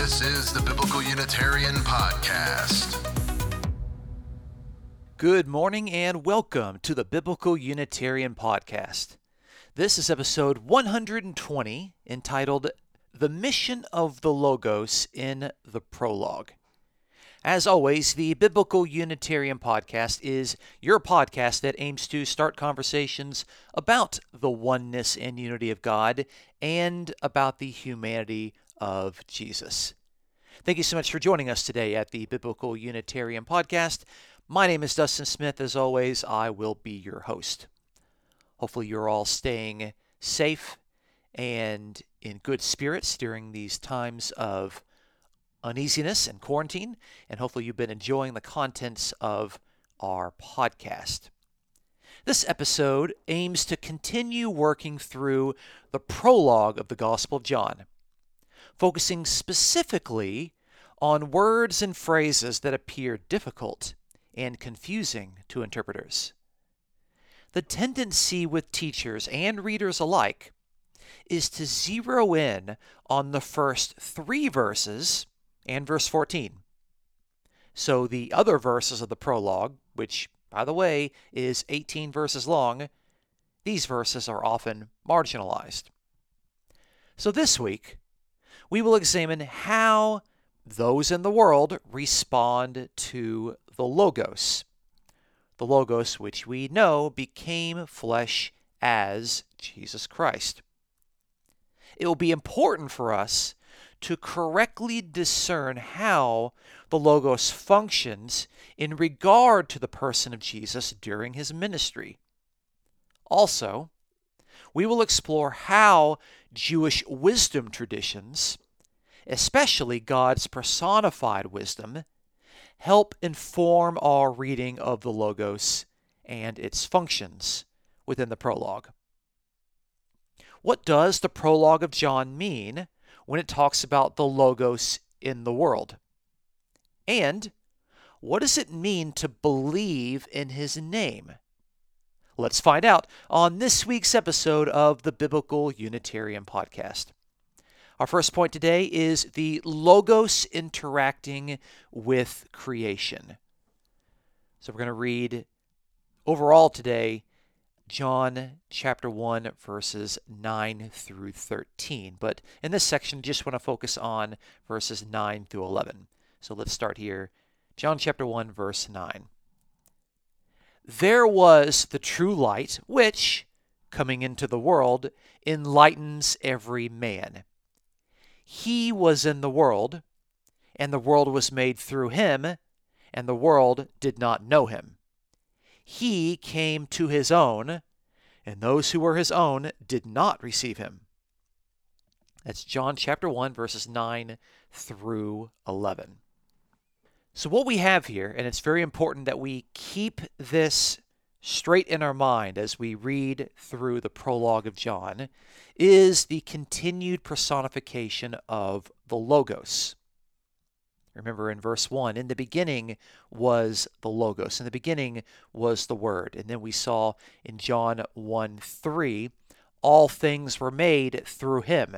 This is the Biblical Unitarian Podcast. Good morning and welcome to the Biblical Unitarian Podcast. This is episode 120 entitled The Mission of the Logos in the Prologue. As always, the Biblical Unitarian Podcast is your podcast that aims to start conversations about the oneness and unity of God and about the humanity of Jesus. Thank you so much for joining us today at the Biblical Unitarian Podcast. My name is Dustin Smith. As always, I will be your host. Hopefully, you're all staying safe and in good spirits during these times of uneasiness and quarantine, and hopefully you've been enjoying the contents of our podcast. This episode aims to continue working through the prologue of the Gospel of John, focusing specifically on words and phrases that appear difficult and confusing to interpreters. The tendency with teachers and readers alike is to zero in on the first three verses and verse 14. So the other verses of the prologue, which, by the way, is 18 verses long, these verses are often marginalized. So this week, we will examine how those in the world respond to the Logos. The Logos, which we know became flesh as Jesus Christ. It will be important for us to correctly discern how the Logos functions in regard to the person of Jesus during his ministry. Also, we will explore how Jewish wisdom traditions, especially God's personified wisdom, help inform our reading of the Logos and its functions within the prologue. What does the prologue of John mean when it talks about the Logos in the world? And what does it mean to believe in his name? Let's find out on this week's episode of the Biblical Unitarian Podcast. Our first point today is the Logos interacting with creation. So we're going to read overall today John chapter 1, verses 9 through 13. But in this section, just want to focus on verses 9 through 11. So let's start here. John chapter 1, verse 9. There was the true light, which, coming into the world, enlightens every man. He was in the world, and the world was made through him, and the world did not know him. He came to his own, and those who were his own did not receive him. That's John chapter 1, verses 9 through 11. So, what we have here, and it's very important that we keep this straight in our mind as we read through the prologue of John, is the continued personification of the Logos. Remember in verse 1, in the beginning was the Logos, in the beginning was the Word. And then we saw in John 1 3, all things were made through him.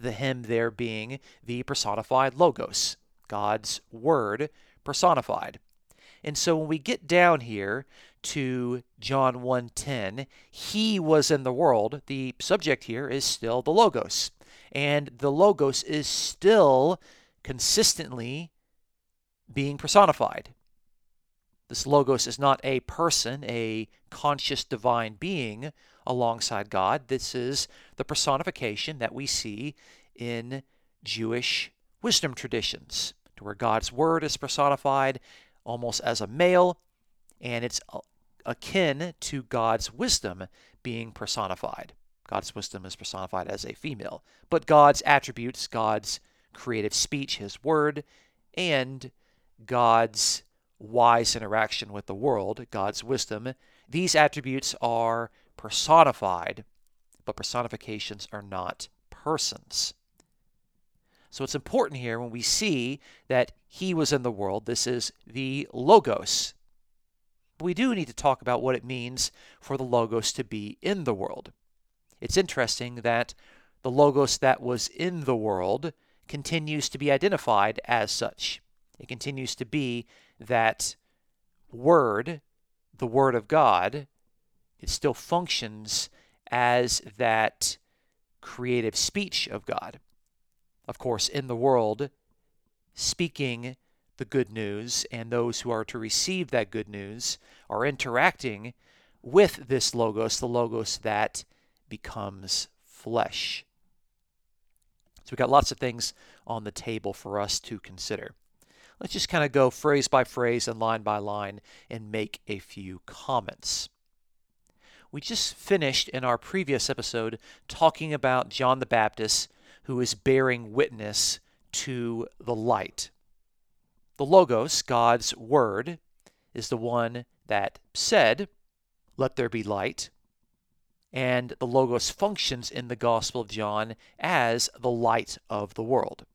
The him there being the personified Logos, God's Word personified. And so when we get down here to John 1:10, he was in the world, the subject here is still the logos. And the logos is still consistently being personified. This Logos is not a person, a conscious divine being alongside God. This is the personification that we see in Jewish wisdom traditions, to where God's word is personified almost as a male, and it's akin to God's wisdom being personified. God's wisdom is personified as a female, but God's attributes, God's creative speech, His Word, and God's wise interaction with the world, God's wisdom. These attributes are personified, but personifications are not persons. So it's important here when we see that He was in the world, this is the Logos. We do need to talk about what it means for the Logos to be in the world. It's interesting that the Logos that was in the world continues to be identified as such. It continues to be that Word, the Word of God. It still functions as that creative speech of God. Of course, in the world, speaking the good news, and those who are to receive that good news are interacting with this Logos, the Logos that becomes flesh. So we've got lots of things on the table for us to consider. Let's just kind of go phrase by phrase and line by line and make a few comments. We just finished in our previous episode talking about John the Baptist who is bearing witness to the light. The Logos, God's Word, is the one that said, Let there be light. And the Logos functions in the Gospel of John as the light of the world.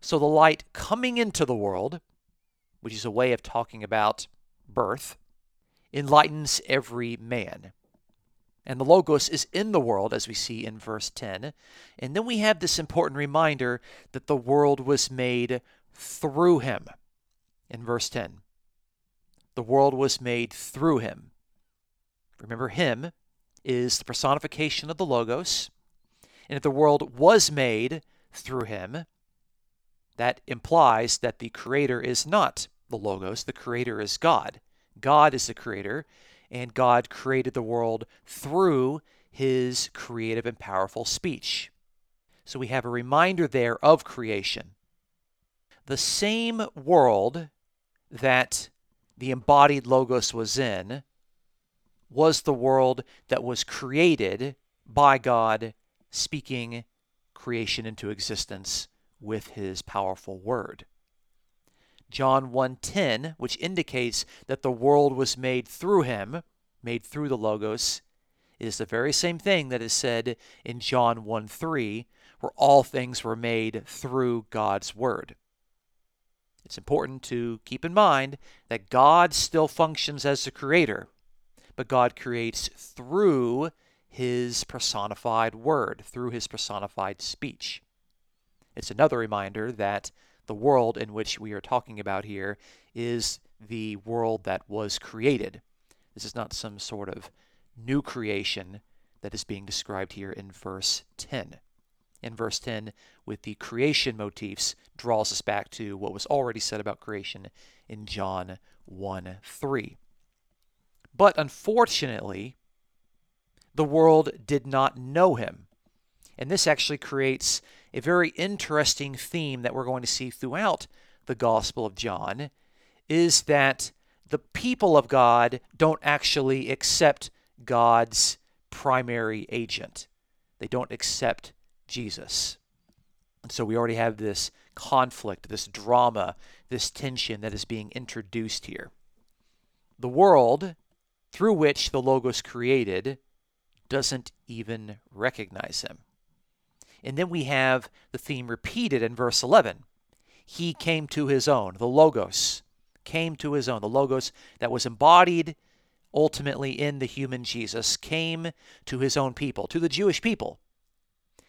So the light coming into the world, which is a way of talking about birth, enlightens every man. And the Logos is in the world, as we see in verse 10. And then we have this important reminder that the world was made through him in verse 10. The world was made through him. Remember, him is the personification of the Logos. And if the world was made through him, that implies that the Creator is not the Logos, the Creator is God. God is the Creator, and God created the world through His creative and powerful speech. So we have a reminder there of creation. The same world that the embodied Logos was in was the world that was created by God speaking creation into existence with his powerful word. John 1:10, which indicates that the world was made through him, made through the logos, is the very same thing that is said in John 1:3, where all things were made through God's word. It's important to keep in mind that God still functions as the creator, but God creates through his personified word, through his personified speech. It's another reminder that the world in which we are talking about here is the world that was created. This is not some sort of new creation that is being described here in verse 10. In verse 10, with the creation motifs, draws us back to what was already said about creation in John 1 3. But unfortunately, the world did not know him. And this actually creates a very interesting theme that we're going to see throughout the Gospel of John is that the people of God don't actually accept God's primary agent. They don't accept Jesus. And so we already have this conflict, this drama, this tension that is being introduced here. The world through which the Logos created doesn't even recognize him. And then we have the theme repeated in verse 11. He came to his own, the Logos came to his own. The Logos that was embodied ultimately in the human Jesus came to his own people, to the Jewish people.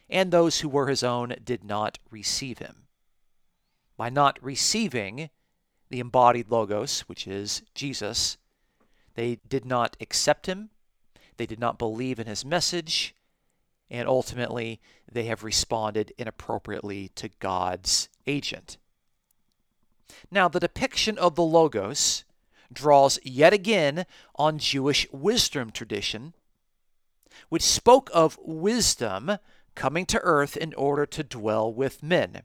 And those who were his own did not receive him. By not receiving the embodied Logos, which is Jesus, they did not accept him, they did not believe in his message, and ultimately they have responded inappropriately to God's agent. Now, the depiction of the Logos draws yet again on Jewish wisdom tradition, which spoke of wisdom coming to earth in order to dwell with men.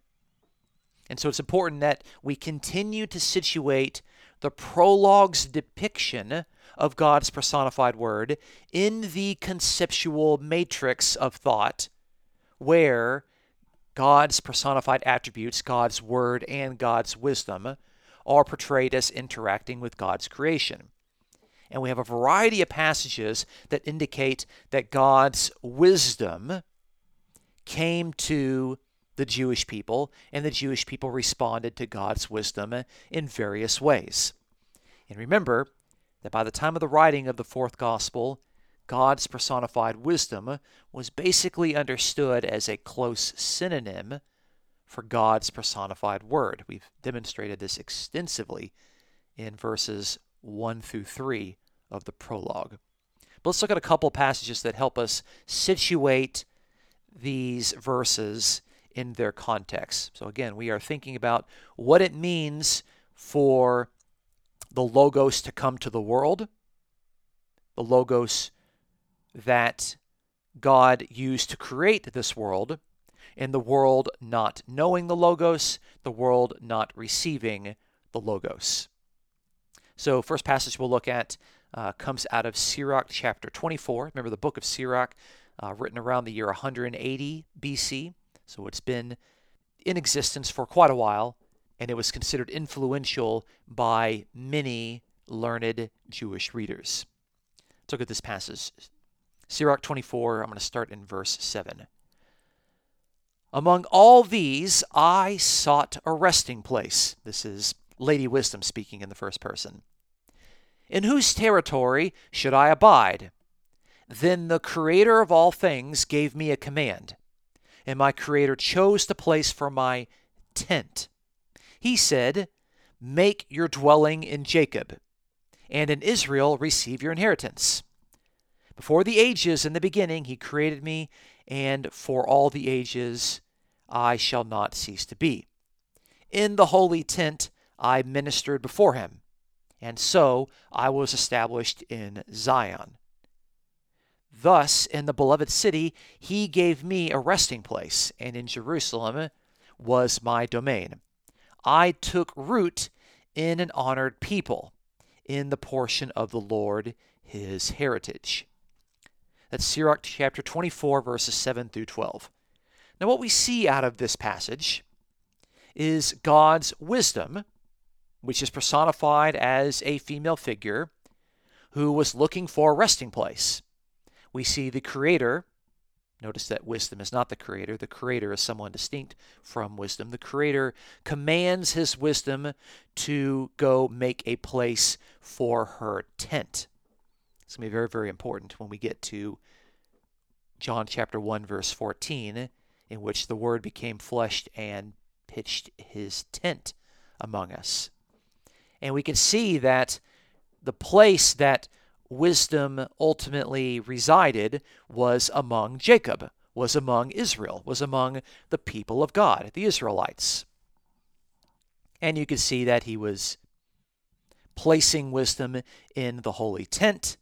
And so it's important that we continue to situate the prologue's depiction of God's personified word in the conceptual matrix of thought where God's personified attributes, God's word, and God's wisdom are portrayed as interacting with God's creation. And we have a variety of passages that indicate that God's wisdom came to the Jewish people, and the Jewish people responded to God's wisdom in various ways. And remember, that by the time of the writing of the fourth gospel, God's personified wisdom was basically understood as a close synonym for God's personified word. We've demonstrated this extensively in verses 1 through 3 of the prologue. But let's look at a couple passages that help us situate these verses in their context. So, again, we are thinking about what it means for the Logos to come to the world, the Logos that God used to create this world, and the world not knowing the Logos, the world not receiving the Logos. So, first passage we'll look at uh, comes out of Sirach chapter 24. Remember the book of Sirach, uh, written around the year 180 BC. So it's been in existence for quite a while, and it was considered influential by many learned Jewish readers. Let's look at this passage. Sirach 24, I'm going to start in verse 7. Among all these, I sought a resting place. This is Lady Wisdom speaking in the first person. In whose territory should I abide? Then the Creator of all things gave me a command, and my Creator chose the place for my tent. He said, Make your dwelling in Jacob, and in Israel receive your inheritance. Before the ages in the beginning, He created me, and for all the ages I shall not cease to be. In the holy tent I ministered before Him and so I was established in Zion. Thus, in the beloved city, he gave me a resting place, and in Jerusalem was my domain. I took root in an honored people, in the portion of the Lord his heritage. That's Sirach chapter 24, verses 7 through 12. Now, what we see out of this passage is God's wisdom which is personified as a female figure who was looking for a resting place. We see the creator. Notice that wisdom is not the creator. The creator is someone distinct from wisdom. The creator commands his wisdom to go make a place for her tent. It's going to be very, very important when we get to John chapter 1, verse 14, in which the Word became fleshed and pitched his tent among us. And we can see that the place that wisdom ultimately resided was among Jacob, was among Israel, was among the people of God, the Israelites. And you can see that he was placing wisdom in the holy tent,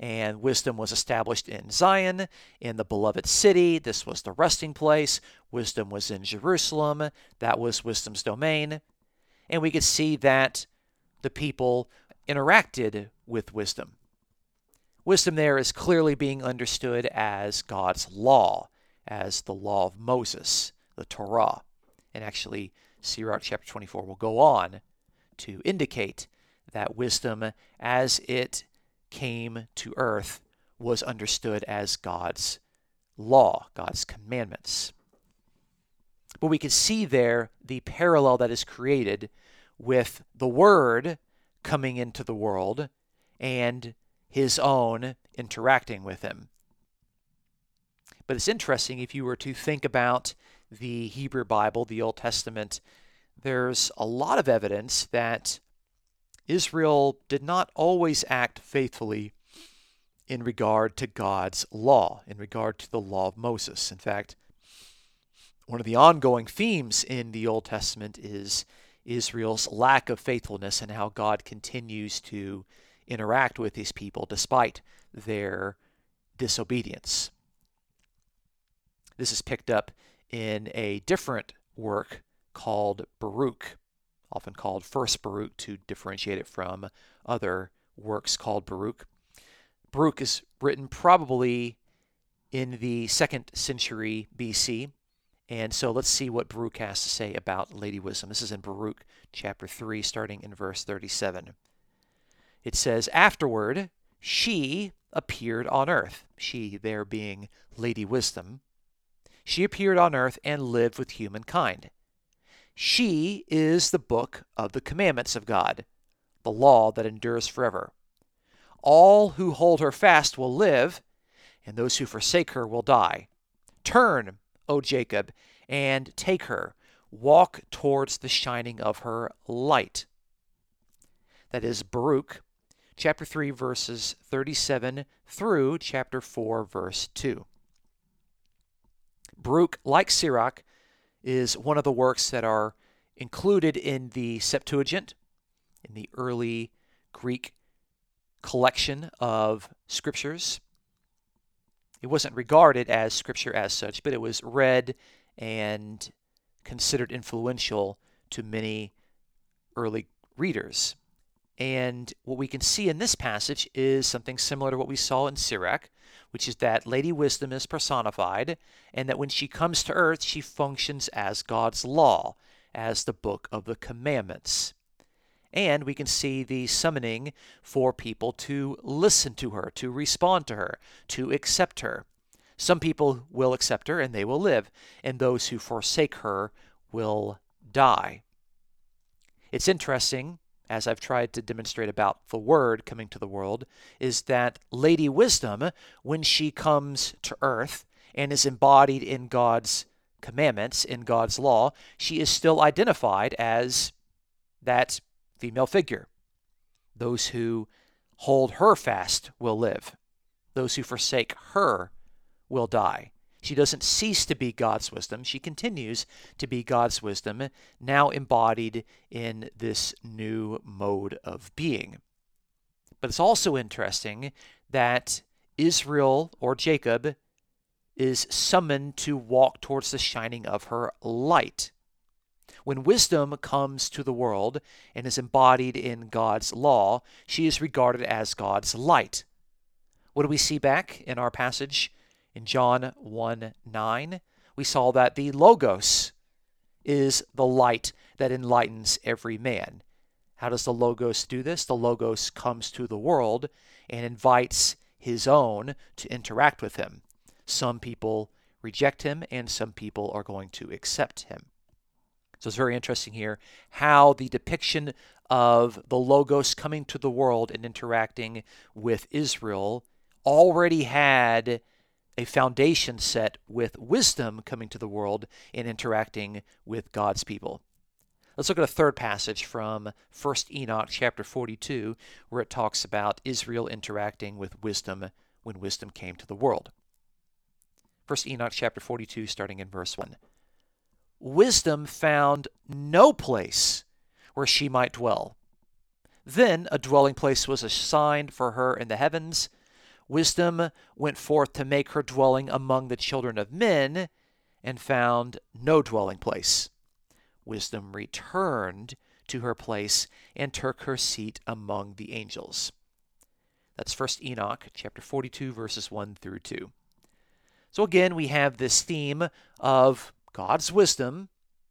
and wisdom was established in Zion, in the beloved city. This was the resting place. Wisdom was in Jerusalem. That was wisdom's domain. And we could see that the people interacted with wisdom. Wisdom there is clearly being understood as God's law, as the law of Moses, the Torah. And actually, Sirach chapter 24 will go on to indicate that wisdom, as it came to earth, was understood as God's law, God's commandments. But we can see there the parallel that is created with the Word coming into the world and his own interacting with him. But it's interesting if you were to think about the Hebrew Bible, the Old Testament, there's a lot of evidence that Israel did not always act faithfully in regard to God's law, in regard to the law of Moses. In fact, one of the ongoing themes in the Old Testament is Israel's lack of faithfulness and how God continues to interact with these people despite their disobedience. This is picked up in a different work called Baruch, often called First Baruch to differentiate it from other works called Baruch. Baruch is written probably in the second century BC. And so let's see what Baruch has to say about Lady Wisdom. This is in Baruch chapter 3, starting in verse 37. It says, Afterward, she appeared on earth, she there being Lady Wisdom. She appeared on earth and lived with humankind. She is the book of the commandments of God, the law that endures forever. All who hold her fast will live, and those who forsake her will die. Turn, O Jacob, and take her. walk towards the shining of her light. That is Baruch chapter 3, verses 37 through chapter 4, verse 2. Baruch, like Sirach, is one of the works that are included in the Septuagint, in the early Greek collection of scriptures. It wasn't regarded as scripture as such, but it was read and considered influential to many early readers. And what we can see in this passage is something similar to what we saw in Sirach, which is that Lady Wisdom is personified, and that when she comes to earth, she functions as God's law, as the book of the commandments. And we can see the summoning for people to listen to her, to respond to her, to accept her. Some people will accept her and they will live, and those who forsake her will die. It's interesting as I've tried to demonstrate about the Word coming to the world, is that Lady Wisdom, when she comes to earth and is embodied in God's commandments, in God's law, she is still identified as that female figure. Those who hold her fast will live, those who forsake her will die. She doesn't cease to be God's wisdom. She continues to be God's wisdom, now embodied in this new mode of being. But it's also interesting that Israel or Jacob is summoned to walk towards the shining of her light. When wisdom comes to the world and is embodied in God's law, she is regarded as God's light. What do we see back in our passage in John 1 9, we saw that the Logos is the light that enlightens every man. How does the Logos do this? The Logos comes to the world and invites his own to interact with him. Some people reject him, and some people are going to accept him. So it's very interesting here how the depiction of the Logos coming to the world and interacting with Israel already had a foundation set with wisdom coming to the world and interacting with God's people. Let's look at a third passage from 1 Enoch chapter 42, where it talks about Israel interacting with wisdom when wisdom came to the world. 1 Enoch chapter 42, starting in verse 1. Wisdom found no place where she might dwell. Then a dwelling place was assigned for her in the heavens Wisdom went forth to make her dwelling among the children of men, and found no dwelling place. Wisdom returned to her place and took her seat among the angels. That's first Enoch chapter 42 verses 1 through 2. So again, we have this theme of God's wisdom,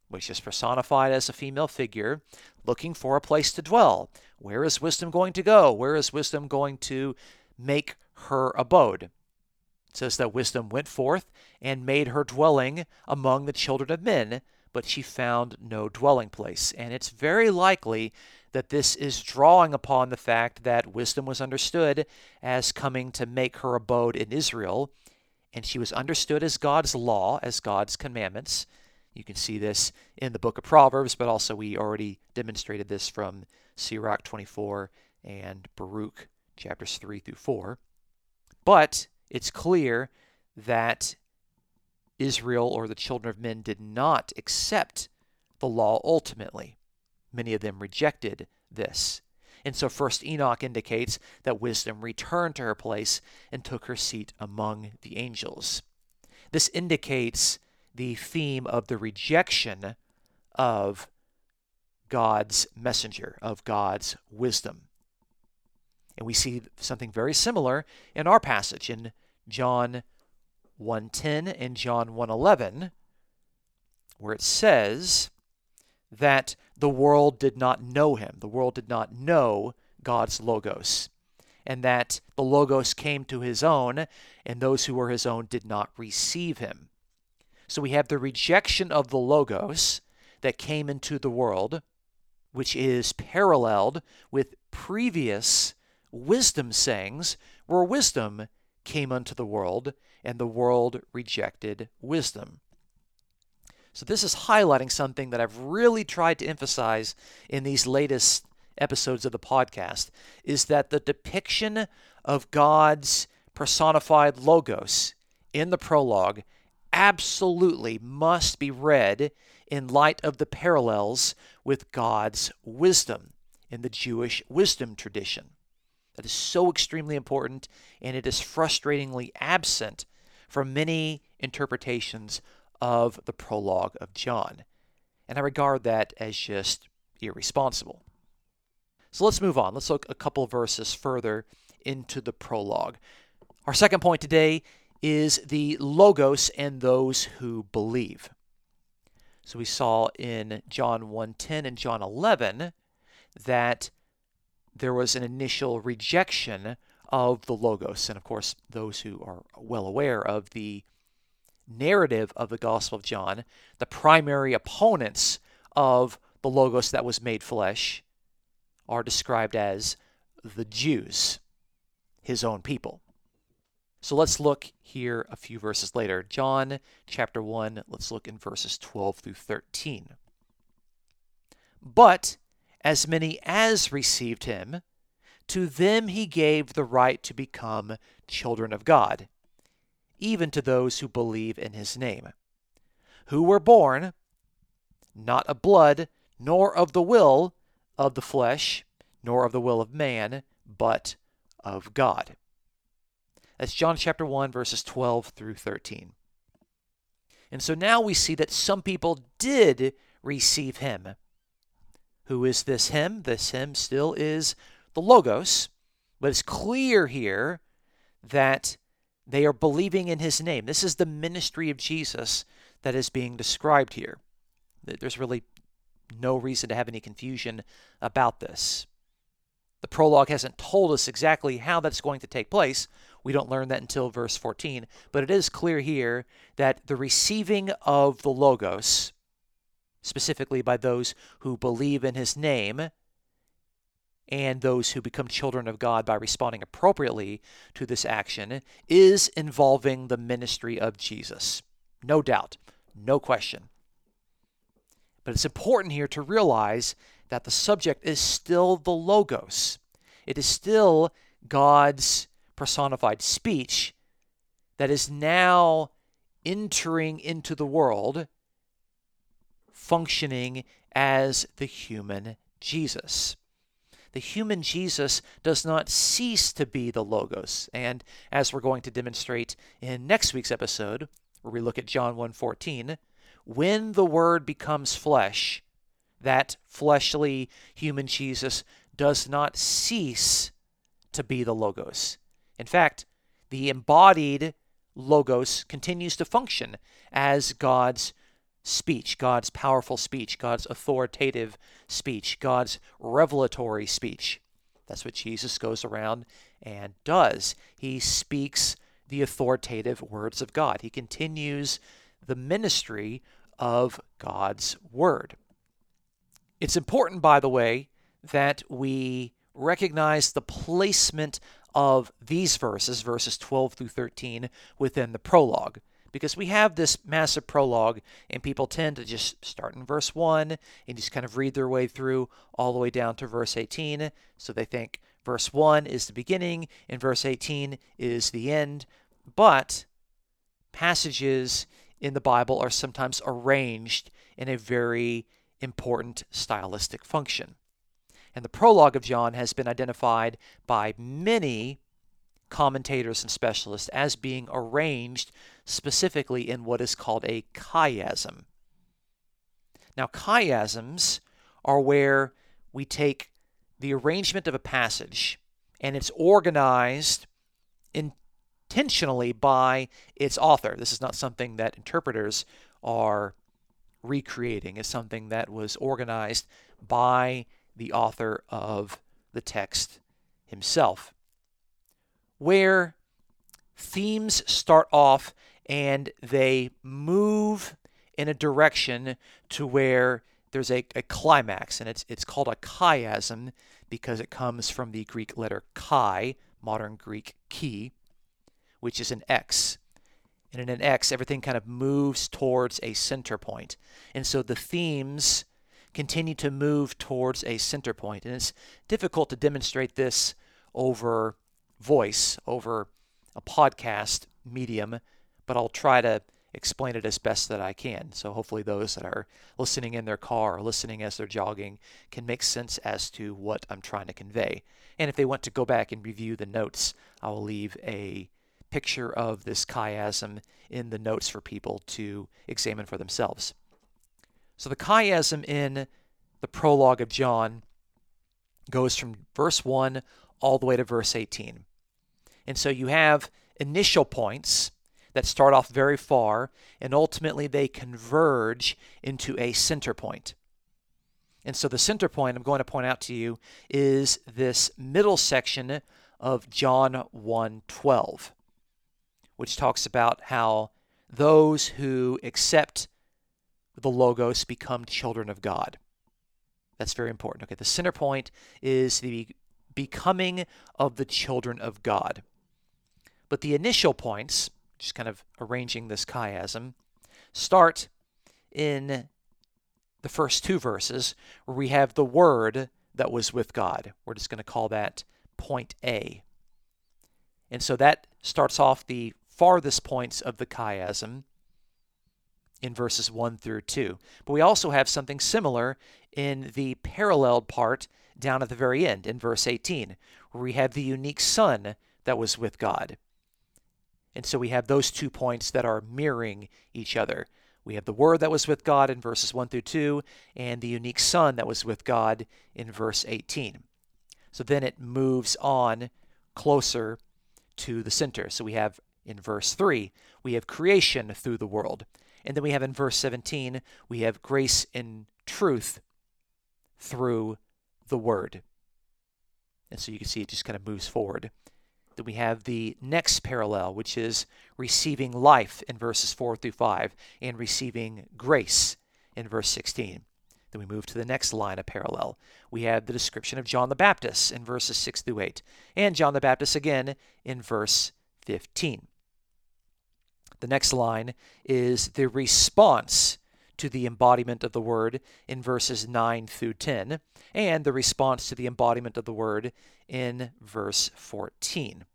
which is personified as a female figure, looking for a place to dwell. Where is wisdom going to go? Where is wisdom going to make her abode. It says that wisdom went forth and made her dwelling among the children of men, but she found no dwelling place. And it's very likely that this is drawing upon the fact that wisdom was understood as coming to make her abode in Israel, and she was understood as God's law, as God's commandments. You can see this in the book of Proverbs, but also we already demonstrated this from Sirach 24 and Baruch chapters 3 through 4. But it's clear that Israel or the children of men did not accept the law ultimately. Many of them rejected this. And so first Enoch indicates that wisdom returned to her place and took her seat among the angels. This indicates the theme of the rejection of God's messenger, of God's wisdom. And we see something very similar in our passage in John 1:10 and John 1:11 where it says that the world did not know him. The world did not know God's logos. And that the logos came to his own and those who were his own did not receive him. So we have the rejection of the logos that came into the world which is paralleled with previous wisdom sayings where wisdom came unto the world, and the world rejected wisdom. So, this is highlighting something that I've really tried to emphasize in these latest episodes of the podcast is that the depiction of God's personified logos in the prologue absolutely must be read in light of the parallels with God's wisdom in the Jewish wisdom tradition. That is so extremely important, and it is frustratingly absent from many interpretations of the prologue of John. And I regard that as just irresponsible. So let's move on. Let's look a couple verses further into the prologue. Our second point today is the Logos and those who believe. So we saw in John 1:10 and John 11 that there was an initial rejection of the Logos. And of course, those who are well aware of the narrative of the Gospel of John, the primary opponents of the Logos that was made flesh are described as the Jews, his own people. So let's look here a few verses later. John chapter 1, let's look in verses 12 through 13. But as many as received him, to them he gave the right to become children of God, even to those who believe in his name, who were born not of blood, nor of the will of the flesh, nor of the will of man, but of God. That's John chapter 1, verses 12 through 13. And so now we see that some people did receive him. Who is this him? This him still is the Logos, but it's clear here that they are believing in his name. This is the ministry of Jesus that is being described here. There's really no reason to have any confusion about this. The prologue hasn't told us exactly how that's going to take place. We don't learn that until verse 14. But it is clear here that the receiving of the Logos, specifically by those who believe in his name, and those who become children of God by responding appropriately to this action, is involving the ministry of Jesus. No doubt, no question. But it's important here to realize that the subject is still the Logos. It is still God's personified speech that is now entering into the world, functioning as the human Jesus. The human Jesus does not cease to be the Logos. And as we're going to demonstrate in next week's episode, where we look at John 1:14, when the word becomes flesh, that fleshly human Jesus does not cease to be the Logos. In fact, the embodied Logos continues to function as God's speech, God's powerful speech, God's authoritative speech, God's revelatory speech. That's what Jesus goes around and does. He speaks the authoritative words of God. He continues the ministry of God's word. It's important, by the way, that we recognize the placement of these verses, verses 12 through 13, within the prologue. Because we have this massive prologue, and people tend to just start in verse 1 and just kind of read their way through all the way down to verse 18. So they think verse 1 is the beginning and verse 18 is the end. But passages in the Bible are sometimes arranged in a very important stylistic function. And the prologue of John has been identified by many commentators and specialists as being arranged specifically in what is called a chiasm. Now, chiasms are where we take the arrangement of a passage and it's organized intentionally by its author. This is not something that interpreters are recreating it's something that was organized by the author of the text himself. Where themes start off and they move in a direction to where there's a, a climax, and it's, it's called a chiasm because it comes from the Greek letter chi, modern Greek chi, which is an X. And in an X, everything kind of moves towards a center point. And so the themes continue to move towards a center point. And it's difficult to demonstrate this over voice, over a podcast medium, but I'll try to explain it as best that I can. So hopefully those that are listening in their car or listening as they're jogging can make sense as to what I'm trying to convey. And if they want to go back and review the notes, I will leave a picture of this chiasm in the notes for people to examine for themselves. So the chiasm in the prologue of John goes from verse 1 all the way to verse 18. And so you have initial points that start off very far, and ultimately they converge into a center point. And so the center point I'm going to point out to you is this middle section of John 1:12, which talks about how those who accept the logos become children of God. That's very important. Okay, the center point is the becoming of the children of God. But the initial points just kind of arranging this chiasm, start in the first two verses where we have the word that was with God. We're just going to call that point A. And so that starts off the farthest points of the chiasm in verses 1 through 2. But we also have something similar in the paralleled part down at the very end in verse 18, where we have the unique Son that was with God. And so we have those two points that are mirroring each other. We have the Word that was with God in verses 1 through 2, and the unique Son that was with God in verse 18. So then it moves on closer to the center. So we have in verse 3, we have creation through the world. And then we have in verse 17, we have grace and truth through the Word. And so you can see it just kind of moves forward. Then we have the next parallel, which is receiving life in verses 4 through 5 and receiving grace in verse 16. Then we move to the next line of parallel. We have the description of John the Baptist in verses 6 through 8, and John the Baptist again in verse 15. The next line is the response to the embodiment of the word in verses 9 through 10, and the response to the embodiment of the word in verse 14.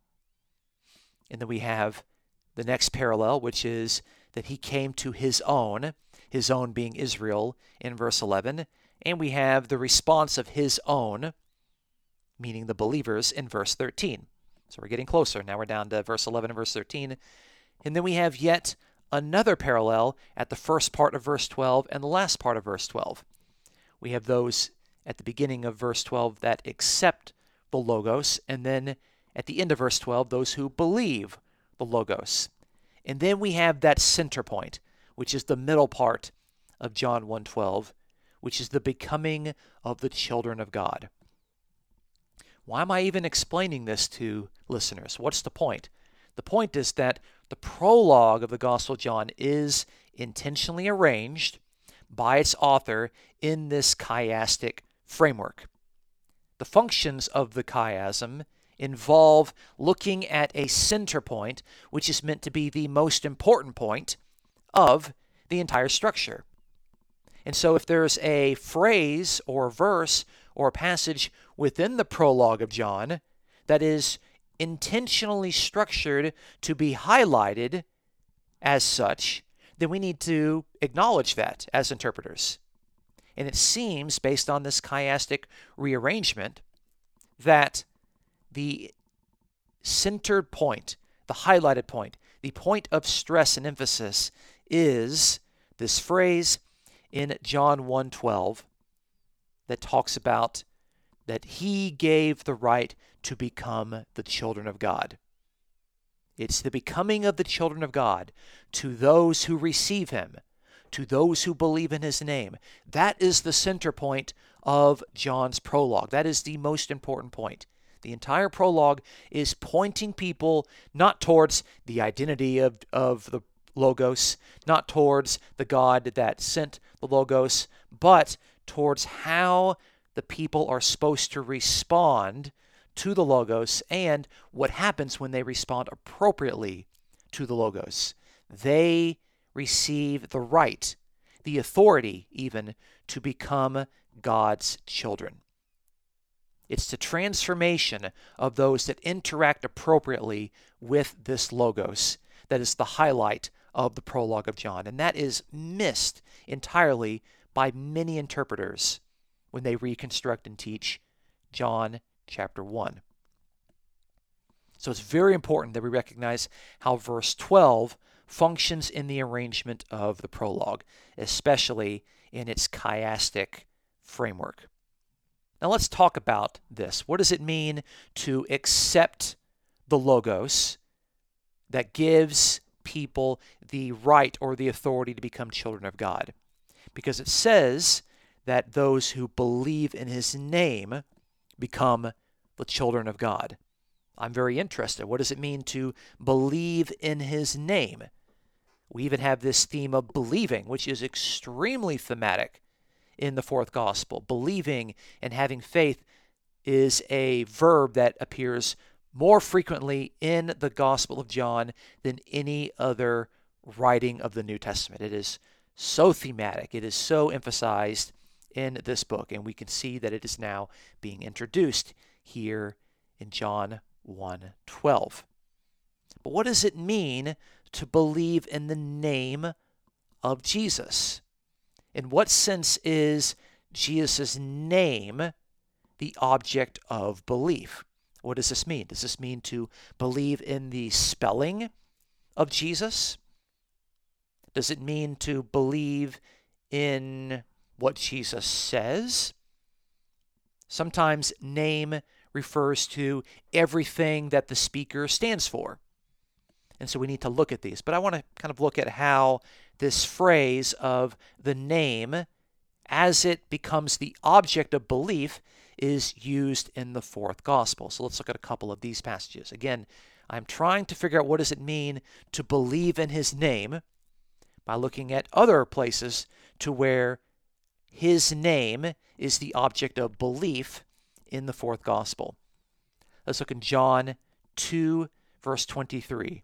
And then we have the next parallel, which is that he came to his own, his own being Israel, in verse 11. And we have the response of his own, meaning the believers, in verse 13. So we're getting closer. Now we're down to verse 11 and verse 13. And then we have yet another parallel at the first part of verse 12 and the last part of verse 12. We have those at the beginning of verse 12 that accept the Logos, and then at the end of verse 12, those who believe the Logos. And then we have that center point, which is the middle part of John 1:12, which is the becoming of the children of God. Why am I even explaining this to listeners? What's the point? The point is that the prologue of the Gospel of John is intentionally arranged by its author in this chiastic framework. The functions of the chiasm involve looking at a center point, which is meant to be the most important point of the entire structure. And so, if there's a phrase or verse or passage within the prologue of John that is intentionally structured to be highlighted as such, then we need to acknowledge that as interpreters. And it seems, based on this chiastic rearrangement, that the centered point, the highlighted point, the point of stress and emphasis is this phrase in John 1:12 that talks about that he gave the right to become the children of God. It's the becoming of the children of God to those who receive him, to those who believe in his name. That is the center point of John's prologue. That is the most important point. The entire prologue is pointing people not towards the identity of, of the Logos, not towards the God that sent the Logos, but towards how the people are supposed to respond to the Logos and what happens when they respond appropriately to the Logos. they receive the right, the authority even, to become God's children. It's the transformation of those that interact appropriately with this Logos that is the highlight of the prologue of John. And that is missed entirely by many interpreters when they reconstruct and teach John chapter 1. So it's very important that we recognize how verse 12 functions in the arrangement of the prologue, especially in its chiastic framework. Now let's talk about this. What does it mean to accept the Logos that gives people the right or the authority to become children of God? Because it says that those who believe in his name become the children of God. I'm very interested. What does it mean to believe in his name? We even have this theme of believing, which is extremely thematic in the fourth gospel. Believing and having faith is a verb that appears more frequently in the Gospel of John than any other writing of the New Testament. It is so thematic, it is so emphasized in this book, and we can see that it is now being introduced here in John 1:12. But what does it mean to believe in the name of Jesus? In what sense is Jesus' name the object of belief? What does this mean? Does this mean to believe in the spelling of Jesus? Does it mean to believe in what Jesus says? Sometimes name refers to everything that the speaker stands for. And so we need to look at these. But I want to kind of look at how this phrase of the name, as it becomes the object of belief, is used in the fourth gospel. So let's look at a couple of these passages. Again, I'm trying to figure out what does it mean to believe in his name by looking at other places to where his name is the object of belief in the fourth gospel. Let's look in John 2, verse 23.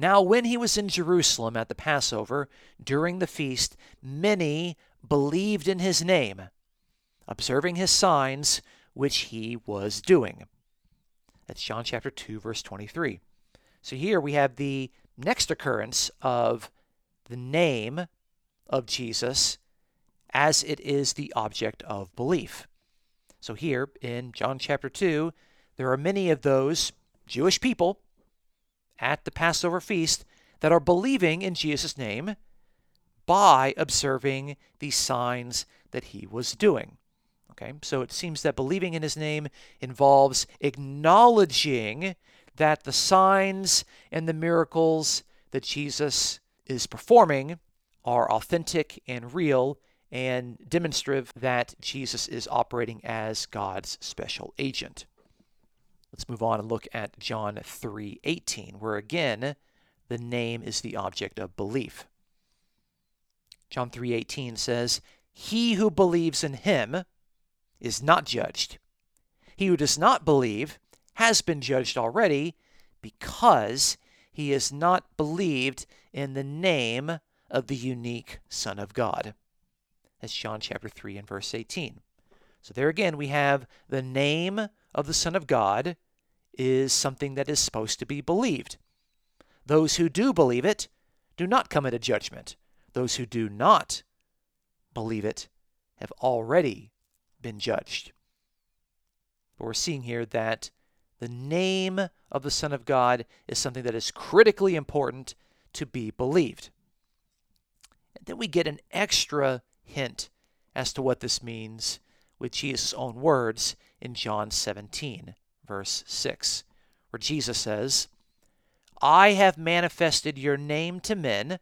Now, when he was in Jerusalem at the Passover, during the feast, many believed in his name, observing his signs which he was doing. That's John chapter 2, verse 23. So here we have the next occurrence of the name of Jesus as it is the object of belief. So here in John chapter 2, there are many of those Jewish people at the Passover feast that are believing in Jesus' name by observing the signs that he was doing. Okay, so it seems that believing in his name involves acknowledging that the signs and the miracles that Jesus is performing are authentic and real and demonstrative that Jesus is operating as God's special agent. Let's move on and look at John 3:18, where again the name is the object of belief. John 3:18 says, "He who believes in him is not judged. He who does not believe has been judged already because he has not believed in the name of the unique Son of God." That's John chapter 3 and verse 18. So there again we have the name of the Son of God is something that is supposed to be believed. Those who do believe it do not come into judgment. Those who do not believe it have already been judged. But we're seeing here that the name of the Son of God is something that is critically important to be believed. And then we get an extra hint as to what this means with Jesus' own words in John 17, verse 6, where Jesus says, I have manifested your name to men,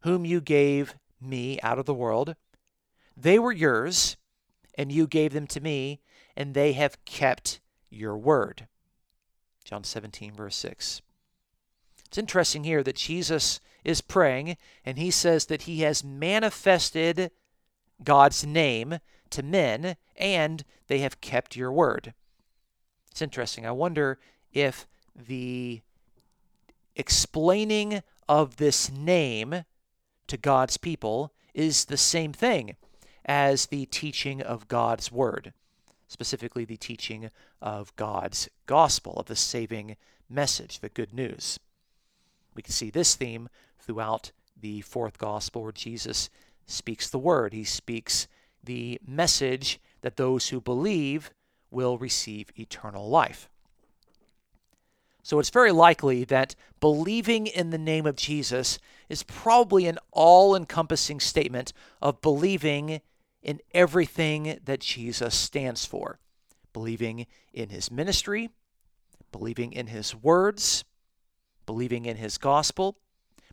whom you gave me out of the world. They were yours, and you gave them to me, and they have kept your word. John 17, verse 6. It's interesting here that Jesus is praying, and he says that he has manifested God's name to men, and they have kept your word. It's interesting. I wonder if the explaining of this name to God's people is the same thing as the teaching of God's Word, specifically the teaching of God's gospel, of the saving message, the good news. We can see this theme throughout the fourth gospel where Jesus speaks the Word. He speaks the message that those who believe will receive eternal life. So it's very likely that believing in the name of Jesus is probably an all encompassing statement of believing in everything that Jesus stands for. Believing in his ministry, believing in his words, believing in his gospel,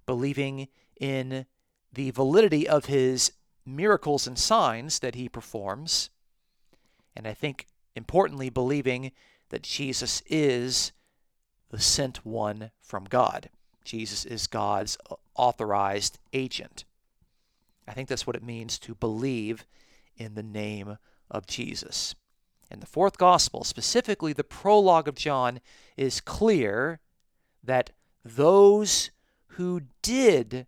believing in the validity of his miracles and signs that he performs, and I think importantly, believing that Jesus is the sent one from God. Jesus is God's uh, authorized agent. I think that's what it means to believe in the name of Jesus. And the fourth gospel, specifically the prologue of John, is clear that those who did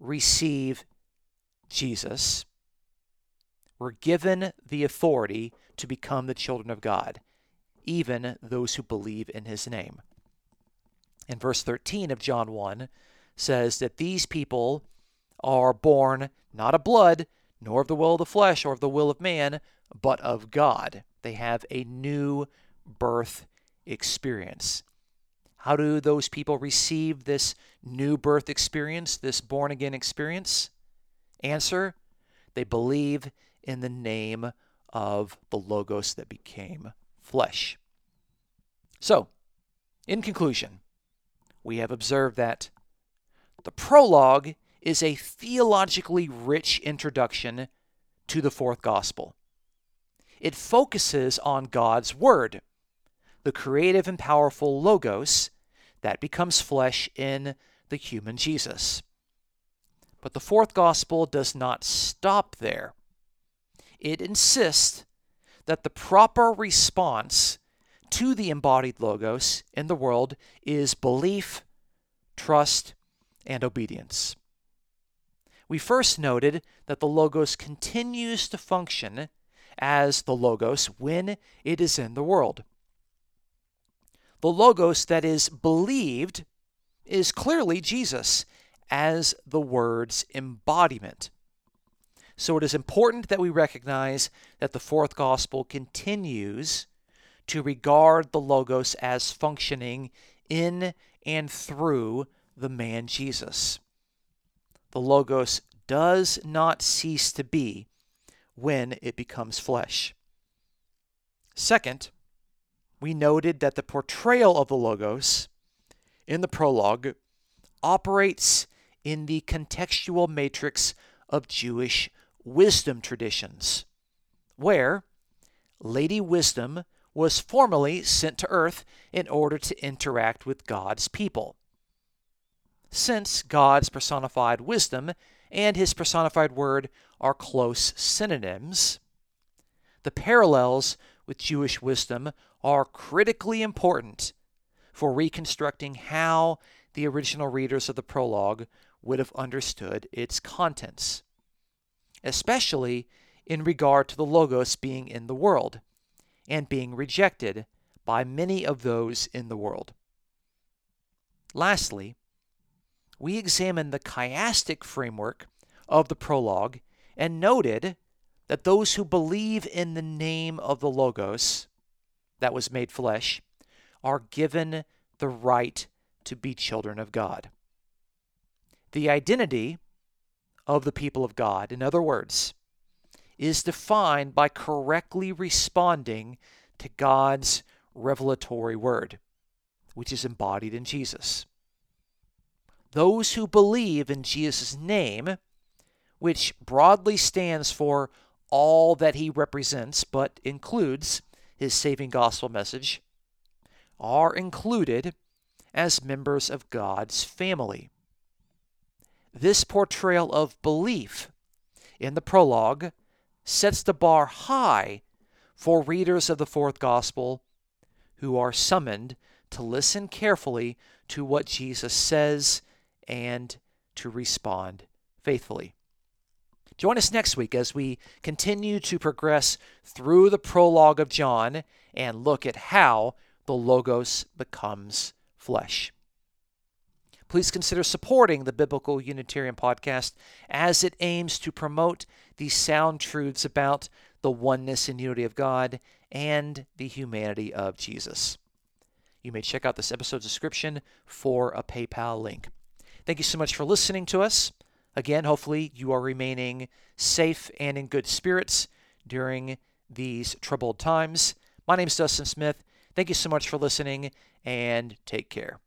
receive Jesus were given the authority to become the children of God even those who believe in his name. And verse 13 of John 1 says that these people are born not of blood, nor of the will of the flesh, or of the will of man, but of God. They have a new birth experience. How do those people receive this new birth experience, this born again experience? Answer they believe in the name of the Logos that became flesh. So, in conclusion, we have observed that the prologue is a theologically rich introduction to the fourth gospel. It focuses on God's Word, the creative and powerful Logos that becomes flesh in the human Jesus. But the fourth gospel does not stop there. It insists that the proper response to the embodied logos in the world is belief, trust, and obedience. We first noted that the logos continues to function as the logos when it is in the world. The logos that is believed is clearly Jesus as the word's embodiment. So it is important that we recognize that the fourth gospel continues to regard the Logos as functioning in and through the man Jesus. The Logos does not cease to be when it becomes flesh. Second, we noted that the portrayal of the Logos in the prologue operates in the contextual matrix of Jewish wisdom traditions, where Lady Wisdom was formally sent to earth in order to interact with God's people. Since God's personified wisdom and his personified word are close synonyms, the parallels with Jewish wisdom are critically important for reconstructing how the original readers of the prologue would have understood its contents especially in regard to the Logos being in the world and being rejected by many of those in the world. Lastly, we examined the chiastic framework of the prologue and noted that those who believe in the name of the Logos that was made flesh are given the right to be children of God. The identity of the people of God, in other words, is defined by correctly responding to God's revelatory word, which is embodied in Jesus. Those who believe in Jesus' name, which broadly stands for all that he represents but includes his saving gospel message, are included as members of God's family. This portrayal of belief in the prologue sets the bar high for readers of the fourth gospel who are summoned to listen carefully to what Jesus says and to respond faithfully. Join us next week as we continue to progress through the prologue of John and look at how the Logos becomes flesh. Please consider supporting the Biblical Unitarian Podcast as it aims to promote these sound truths about the oneness and unity of God and the humanity of Jesus. You may check out this episode's description for a PayPal link. Thank you so much for listening to us. Again, hopefully, you are remaining safe and in good spirits during these troubled times. My name is Dustin Smith. Thank you so much for listening and take care.